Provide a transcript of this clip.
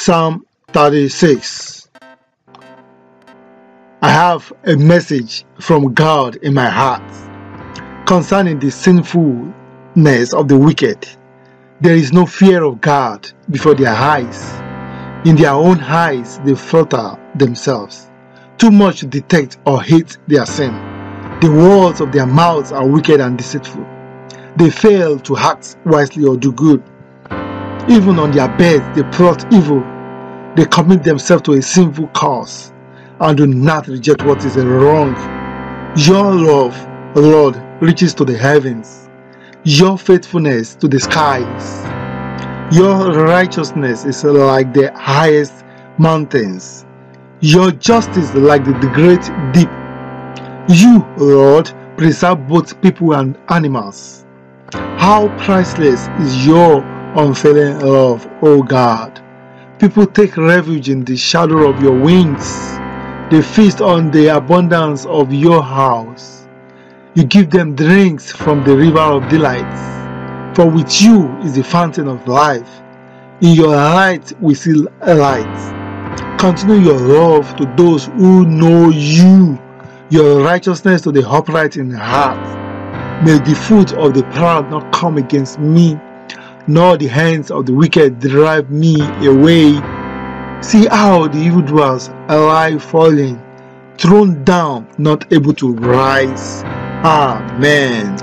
Psalm 36 I have a message from God in my heart concerning the sinfulness of the wicked. There is no fear of God before their eyes. In their own eyes, they flutter themselves. Too much detect or hate their sin. The words of their mouths are wicked and deceitful. They fail to act wisely or do good. Even on their beds, they plot evil. They commit themselves to a sinful cause and do not reject what is wrong. Your love, Lord, reaches to the heavens, your faithfulness to the skies. Your righteousness is like the highest mountains, your justice like the, the great deep. You, Lord, preserve both people and animals. How priceless is your unfailing love, O God. People take refuge in the shadow of your wings. They feast on the abundance of your house. You give them drinks from the river of delights. For with you is the fountain of life. In your light we see light. Continue your love to those who know you, your righteousness to the upright in heart. May the foot of the proud not come against me, nor the hands of the wicked drive me away. See how the evildoers lie falling, thrown down, not able to rise. Amen.